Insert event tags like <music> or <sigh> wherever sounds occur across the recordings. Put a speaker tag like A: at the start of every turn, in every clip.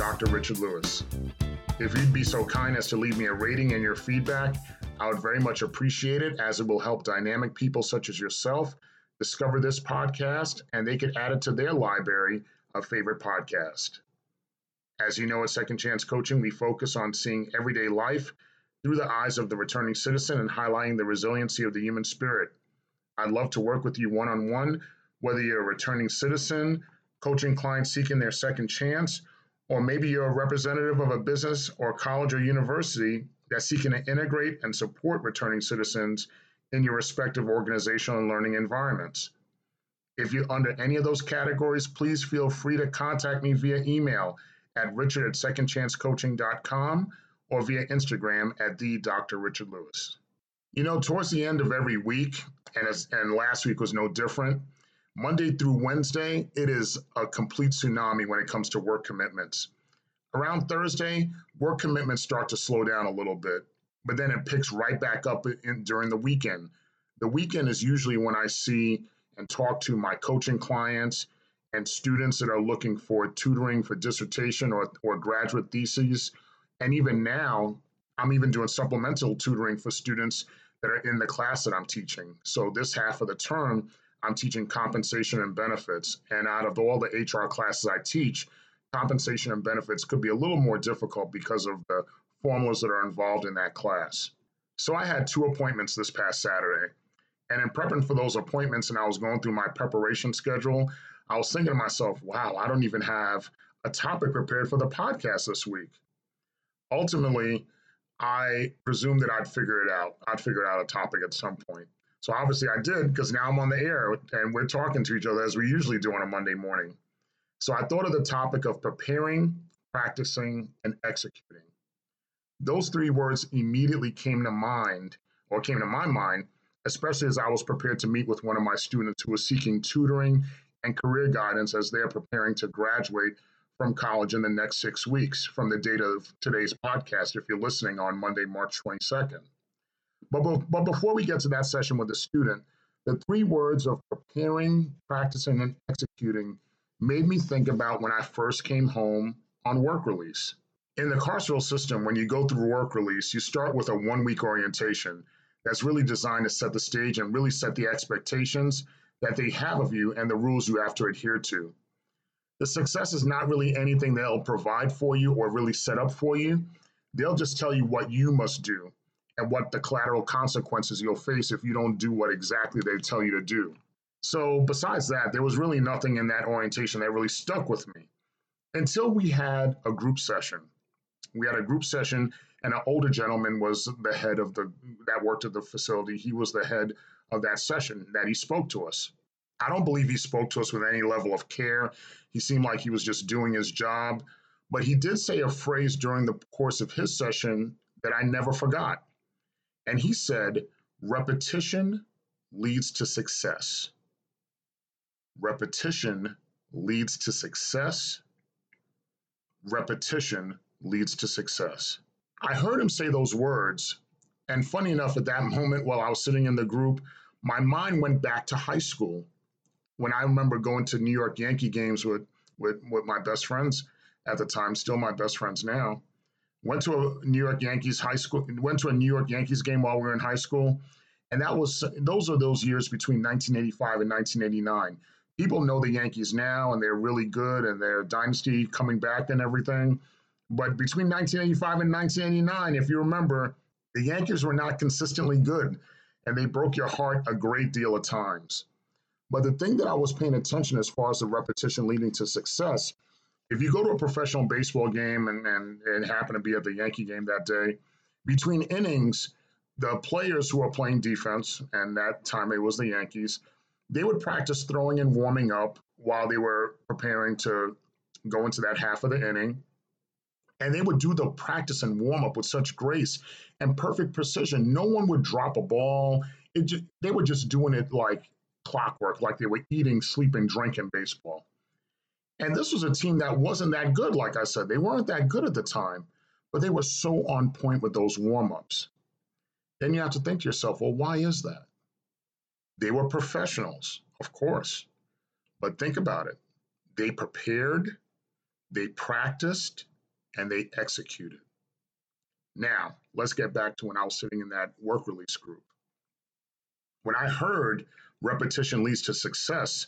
A: Dr. Richard Lewis. If you'd be so kind as to leave me a rating and your feedback, I would very much appreciate it as it will help dynamic people such as yourself discover this podcast and they could add it to their library of favorite podcasts. As you know, at Second Chance Coaching, we focus on seeing everyday life through the eyes of the returning citizen and highlighting the resiliency of the human spirit. I'd love to work with you one on one, whether you're a returning citizen, coaching clients seeking their second chance, or maybe you're a representative of a business or college or university that's seeking to integrate and support returning citizens in your respective organizational and learning environments. If you're under any of those categories, please feel free to contact me via email at richard at secondchancecoaching.com or via Instagram at the Dr. Richard Lewis. You know, towards the end of every week, and, as, and last week was no different, Monday through Wednesday, it is a complete tsunami when it comes to work commitments. Around Thursday, work commitments start to slow down a little bit, but then it picks right back up in, during the weekend. The weekend is usually when I see and talk to my coaching clients and students that are looking for tutoring for dissertation or, or graduate theses. And even now, I'm even doing supplemental tutoring for students that are in the class that I'm teaching. So this half of the term, I'm teaching compensation and benefits. And out of all the HR classes I teach, compensation and benefits could be a little more difficult because of the formulas that are involved in that class. So I had two appointments this past Saturday. And in prepping for those appointments and I was going through my preparation schedule, I was thinking to myself, wow, I don't even have a topic prepared for the podcast this week. Ultimately, I presumed that I'd figure it out. I'd figure out a topic at some point. So obviously I did because now I'm on the air and we're talking to each other as we usually do on a Monday morning. So I thought of the topic of preparing, practicing, and executing. Those three words immediately came to mind or came to my mind, especially as I was prepared to meet with one of my students who was seeking tutoring and career guidance as they're preparing to graduate from college in the next six weeks from the date of today's podcast, if you're listening on Monday, March 22nd. But, but before we get to that session with the student, the three words of preparing, practicing, and executing made me think about when I first came home on work release. In the carceral system, when you go through work release, you start with a one week orientation that's really designed to set the stage and really set the expectations that they have of you and the rules you have to adhere to. The success is not really anything they'll provide for you or really set up for you. They'll just tell you what you must do and what the collateral consequences you'll face if you don't do what exactly they tell you to do. So, besides that, there was really nothing in that orientation that really stuck with me until we had a group session. We had a group session, and an older gentleman was the head of the that worked at the facility. He was the head of that session that he spoke to us. I don't believe he spoke to us with any level of care. He seemed like he was just doing his job. But he did say a phrase during the course of his session that I never forgot. And he said, repetition leads to success. Repetition leads to success. Repetition leads to success. I heard him say those words. And funny enough, at that moment, while I was sitting in the group, my mind went back to high school when I remember going to New York Yankee games with, with, with my best friends at the time, still my best friends now. Went to a New York Yankees high school, went to a New York Yankees game while we were in high school. And that was those are those years between 1985 and 1989. People know the Yankees now and they're really good and their dynasty coming back and everything. But between 1985 and 1989, if you remember, the Yankees were not consistently good and they broke your heart a great deal of times. But the thing that I was paying attention as far as the repetition leading to success if you go to a professional baseball game and, and, and happen to be at the Yankee game that day, between innings, the players who are playing defense, and that time it was the Yankees, they would practice throwing and warming up while they were preparing to go into that half of the inning. And they would do the practice and warm up with such grace and perfect precision. No one would drop a ball. It just, they were just doing it like clockwork, like they were eating, sleeping, drinking baseball. And this was a team that wasn't that good, like I said. They weren't that good at the time, but they were so on point with those warm ups. Then you have to think to yourself, well, why is that? They were professionals, of course. But think about it. They prepared, they practiced, and they executed. Now, let's get back to when I was sitting in that work release group. When I heard repetition leads to success,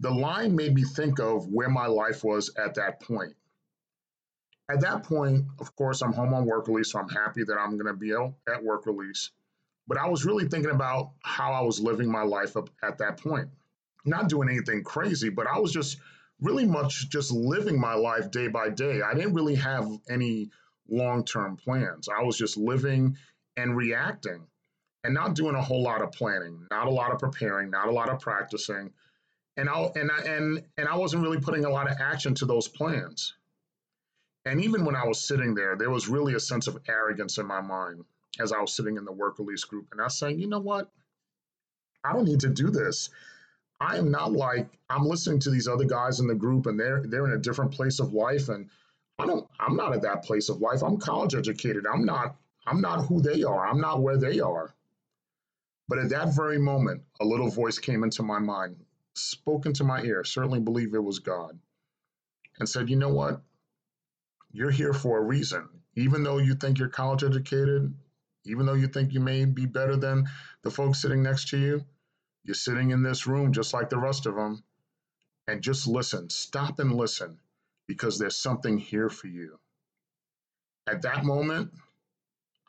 A: the line made me think of where my life was at that point. At that point, of course, I'm home on work release, so I'm happy that I'm going to be at work release. But I was really thinking about how I was living my life up at that point. Not doing anything crazy, but I was just really much just living my life day by day. I didn't really have any long term plans. I was just living and reacting and not doing a whole lot of planning, not a lot of preparing, not a lot of practicing. And I and I and and I wasn't really putting a lot of action to those plans. And even when I was sitting there, there was really a sense of arrogance in my mind as I was sitting in the work release group. And I was saying, you know what? I don't need to do this. I am not like I'm listening to these other guys in the group and they're they're in a different place of life and I don't I'm not at that place of life. I'm college educated. I'm not I'm not who they are. I'm not where they are. But at that very moment, a little voice came into my mind, spoke into my ear, certainly believe it was God, and said, You know what? You're here for a reason. Even though you think you're college educated, even though you think you may be better than the folks sitting next to you, you're sitting in this room just like the rest of them. And just listen, stop and listen, because there's something here for you. At that moment,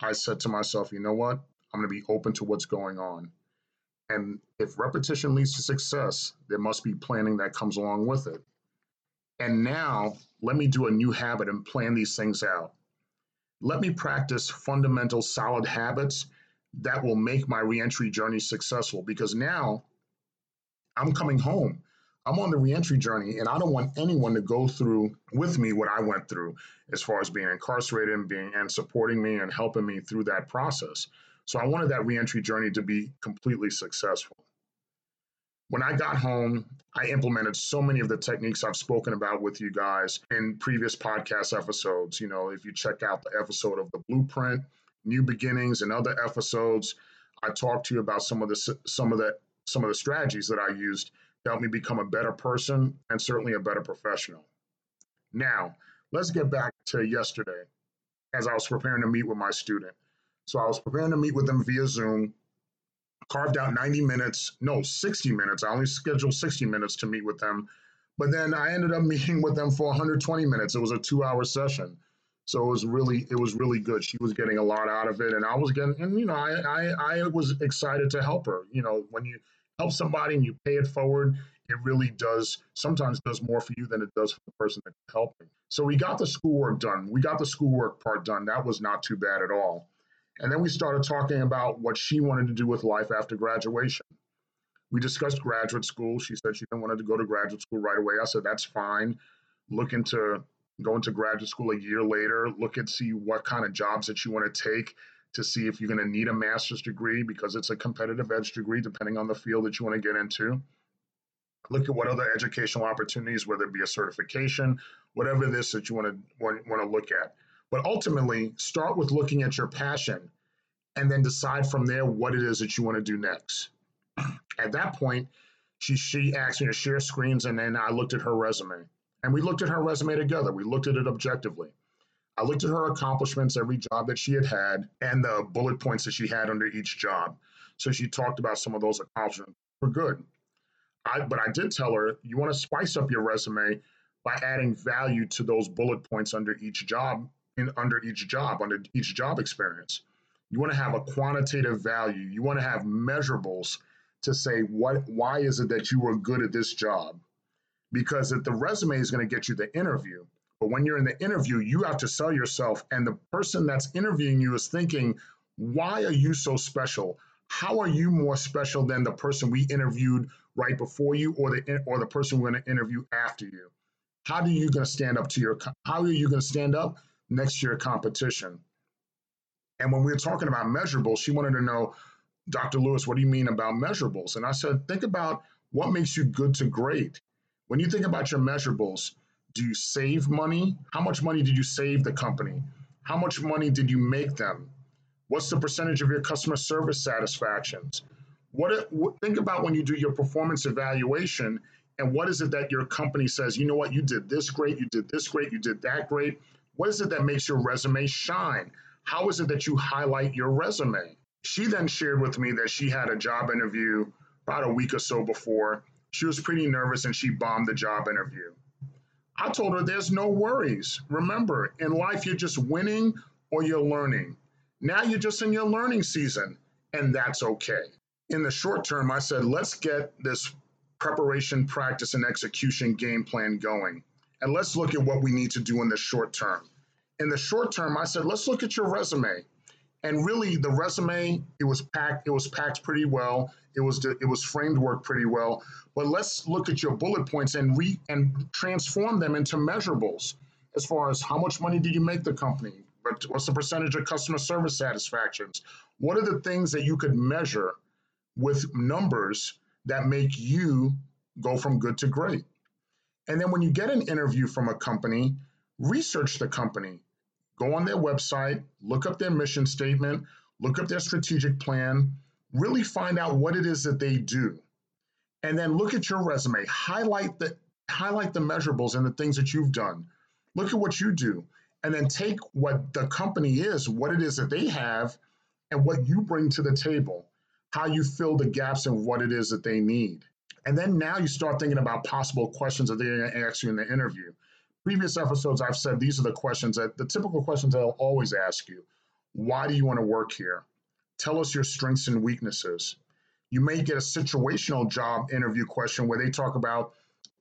A: I said to myself, you know what? I'm going to be open to what's going on. And if repetition leads to success, there must be planning that comes along with it. And now let me do a new habit and plan these things out. Let me practice fundamental solid habits that will make my reentry journey successful because now I'm coming home. I'm on the reentry journey and I don't want anyone to go through with me what I went through as far as being incarcerated and being and supporting me and helping me through that process. So I wanted that reentry journey to be completely successful. When I got home, I implemented so many of the techniques I've spoken about with you guys in previous podcast episodes. You know, if you check out the episode of the blueprint, new beginnings, and other episodes, I talked to you about some of the some of the some of the strategies that I used to help me become a better person and certainly a better professional. Now, let's get back to yesterday as I was preparing to meet with my student. So I was preparing to meet with them via Zoom, carved out 90 minutes, no, 60 minutes. I only scheduled 60 minutes to meet with them. But then I ended up <laughs> meeting with them for 120 minutes. It was a two hour session. So it was really, it was really good. She was getting a lot out of it, and I was getting, and you know, I, I, I was excited to help her. You know, when you help somebody and you pay it forward, it really does sometimes does more for you than it does for the person that's helping. So we got the schoolwork done. We got the schoolwork part done. That was not too bad at all. And then we started talking about what she wanted to do with life after graduation. We discussed graduate school. She said she didn't want to go to graduate school right away. I said, that's fine. Look into going to graduate school a year later. Look and see what kind of jobs that you want to take to see if you're going to need a master's degree because it's a competitive edge degree depending on the field that you want to get into. Look at what other educational opportunities, whether it be a certification, whatever it is that you want to want, want to look at. But ultimately, start with looking at your passion and then decide from there what it is that you want to do next. At that point, she she asked me to share screens and then I looked at her resume. And we looked at her resume together. We looked at it objectively. I looked at her accomplishments, every job that she had had, and the bullet points that she had under each job. So she talked about some of those accomplishments were good. I, but I did tell her you want to spice up your resume by adding value to those bullet points under each job in under each job, under each job experience. You want to have a quantitative value. You want to have measurables to say what why is it that you were good at this job? Because if the resume is going to get you the interview, but when you're in the interview, you have to sell yourself, and the person that's interviewing you is thinking, why are you so special? How are you more special than the person we interviewed right before you, or the or the person we're going to interview after you? How are you going to stand up to your? How are you going to stand up next year competition. And when we were talking about measurables, she wanted to know, Dr. Lewis, what do you mean about measurables? And I said, think about what makes you good to great. When you think about your measurables, do you save money? How much money did you save the company? How much money did you make them? What's the percentage of your customer service satisfactions? What, think about when you do your performance evaluation And what is it that your company says, you know what, you did this great, you did this great, you did that great? What is it that makes your resume shine? How is it that you highlight your resume? She then shared with me that she had a job interview about a week or so before. She was pretty nervous and she bombed the job interview. I told her there's no worries. Remember, in life, you're just winning or you're learning. Now you're just in your learning season, and that's okay. In the short term, I said, let's get this preparation, practice, and execution game plan going. And let's look at what we need to do in the short term. In the short term, I said, let's look at your resume. And really, the resume it was packed. It was packed pretty well. It was it was framed work pretty well. But let's look at your bullet points and re and transform them into measurables. As far as how much money did you make the company? What's the percentage of customer service satisfactions? What are the things that you could measure with numbers that make you go from good to great? And then when you get an interview from a company, research the company. Go on their website, look up their mission statement, look up their strategic plan, really find out what it is that they do. And then look at your resume, highlight the highlight the measurables and the things that you've done. Look at what you do and then take what the company is, what it is that they have, and what you bring to the table, how you fill the gaps and what it is that they need. And then now you start thinking about possible questions that they're going to ask you in the interview previous episodes, I've said these are the questions that the typical questions they'll always ask you. Why do you want to work here? Tell us your strengths and weaknesses. You may get a situational job interview question where they talk about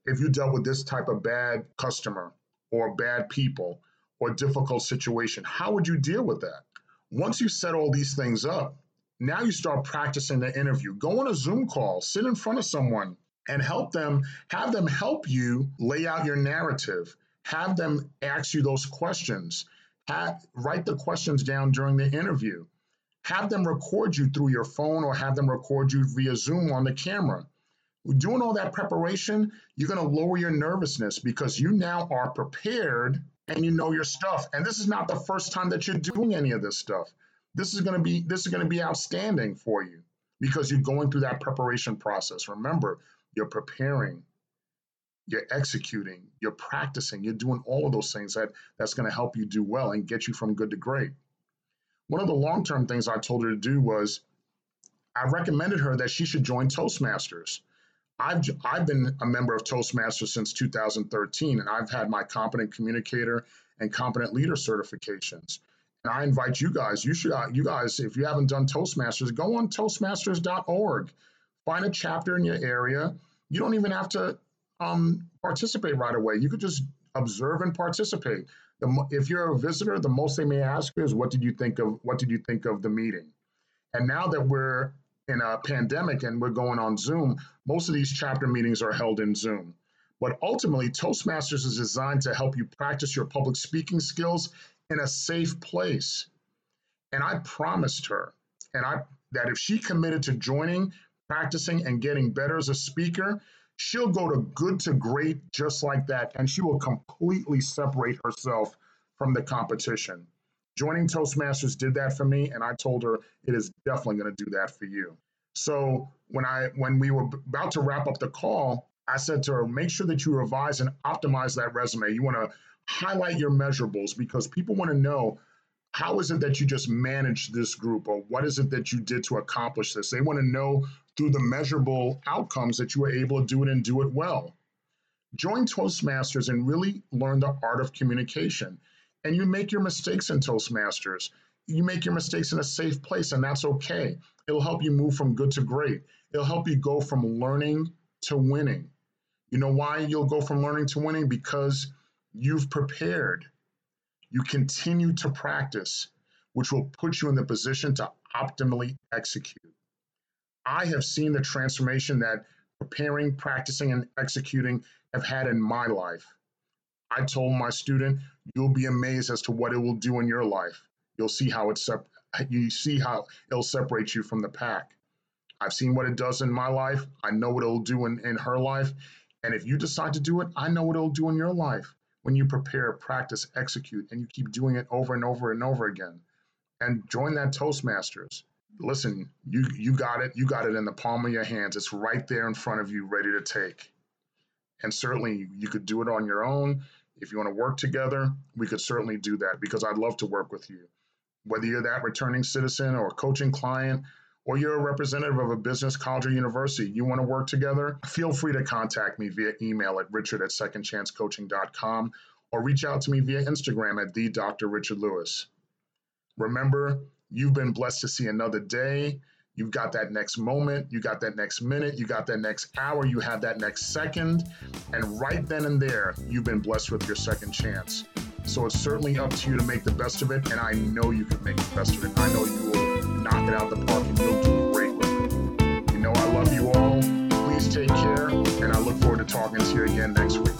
A: if you dealt with this type of bad customer or bad people or difficult situation, how would you deal with that? Once you set all these things up, now you start practicing the interview. Go on a Zoom call, sit in front of someone and help them, have them help you lay out your narrative have them ask you those questions. Have, write the questions down during the interview. Have them record you through your phone or have them record you via Zoom on the camera. Doing all that preparation, you're going to lower your nervousness because you now are prepared and you know your stuff. And this is not the first time that you're doing any of this stuff. This is going to be this is going to be outstanding for you because you're going through that preparation process. Remember, you're preparing you're executing, you're practicing, you're doing all of those things that that's going to help you do well and get you from good to great. One of the long-term things I told her to do was I recommended her that she should join Toastmasters. I've I've been a member of Toastmasters since 2013 and I've had my competent communicator and competent leader certifications. And I invite you guys, you should you guys if you haven't done Toastmasters, go on toastmasters.org. Find a chapter in your area. You don't even have to um, participate right away. You could just observe and participate. The, if you're a visitor, the most they may ask is, "What did you think of? What did you think of the meeting?" And now that we're in a pandemic and we're going on Zoom, most of these chapter meetings are held in Zoom. But ultimately, Toastmasters is designed to help you practice your public speaking skills in a safe place. And I promised her, and I that if she committed to joining, practicing, and getting better as a speaker, she'll go to good to great just like that, and she will completely separate herself from the competition. Joining Toastmasters did that for me, and I told her it is definitely going to do that for you. So when I when we were about to wrap up the call, I said to her, make sure that you revise and optimize that resume. You want to highlight your measurables because people want to know how is it that you just managed this group or what is it that you did to accomplish this? They want to know through the measurable outcomes that you were able to do it and do it well. Join Toastmasters and really learn the art of communication. And you make your mistakes in Toastmasters. You make your mistakes in a safe place, and that's okay. It'll help you move from good to great. It'll help you go from learning to winning. You know why you'll go from learning to winning? Because you've prepared. You continue to practice, which will put you in the position to optimally execute. I have seen the transformation that preparing, practicing, and executing have had in my life. I told my student, you'll be amazed as to what it will do in your life. You'll see how it's sep- you see how it'll separate you from the pack. I've seen what it does in my life. I know what it'll do in, in her life. And if you decide to do it, I know what it'll do in your life when you prepare, practice, execute, and you keep doing it over and over and over again. And join that Toastmasters listen, you you got it. You got it in the palm of your hands. It's right there in front of you, ready to take. And certainly you could do it on your own. If you want to work together, we could certainly do that because I'd love to work with you. Whether you're that returning citizen or coaching client, or you're a representative of a business, college, or university, you want to work together, feel free to contact me via email at richard at secondchancecoaching.com or reach out to me via Instagram at the Dr. Richard Lewis. Remember, you've been blessed to see another day. You've got that next moment, you got that next minute, you got that next hour, you have that next second. And right then and there, you've been blessed with your second chance. So it's certainly up to you to make the best of it. And I know you can make the best of it. I know you will knock it out the park and you'll do great with it. You know, I love you all. Please take care. And I look forward to talking to you again next week.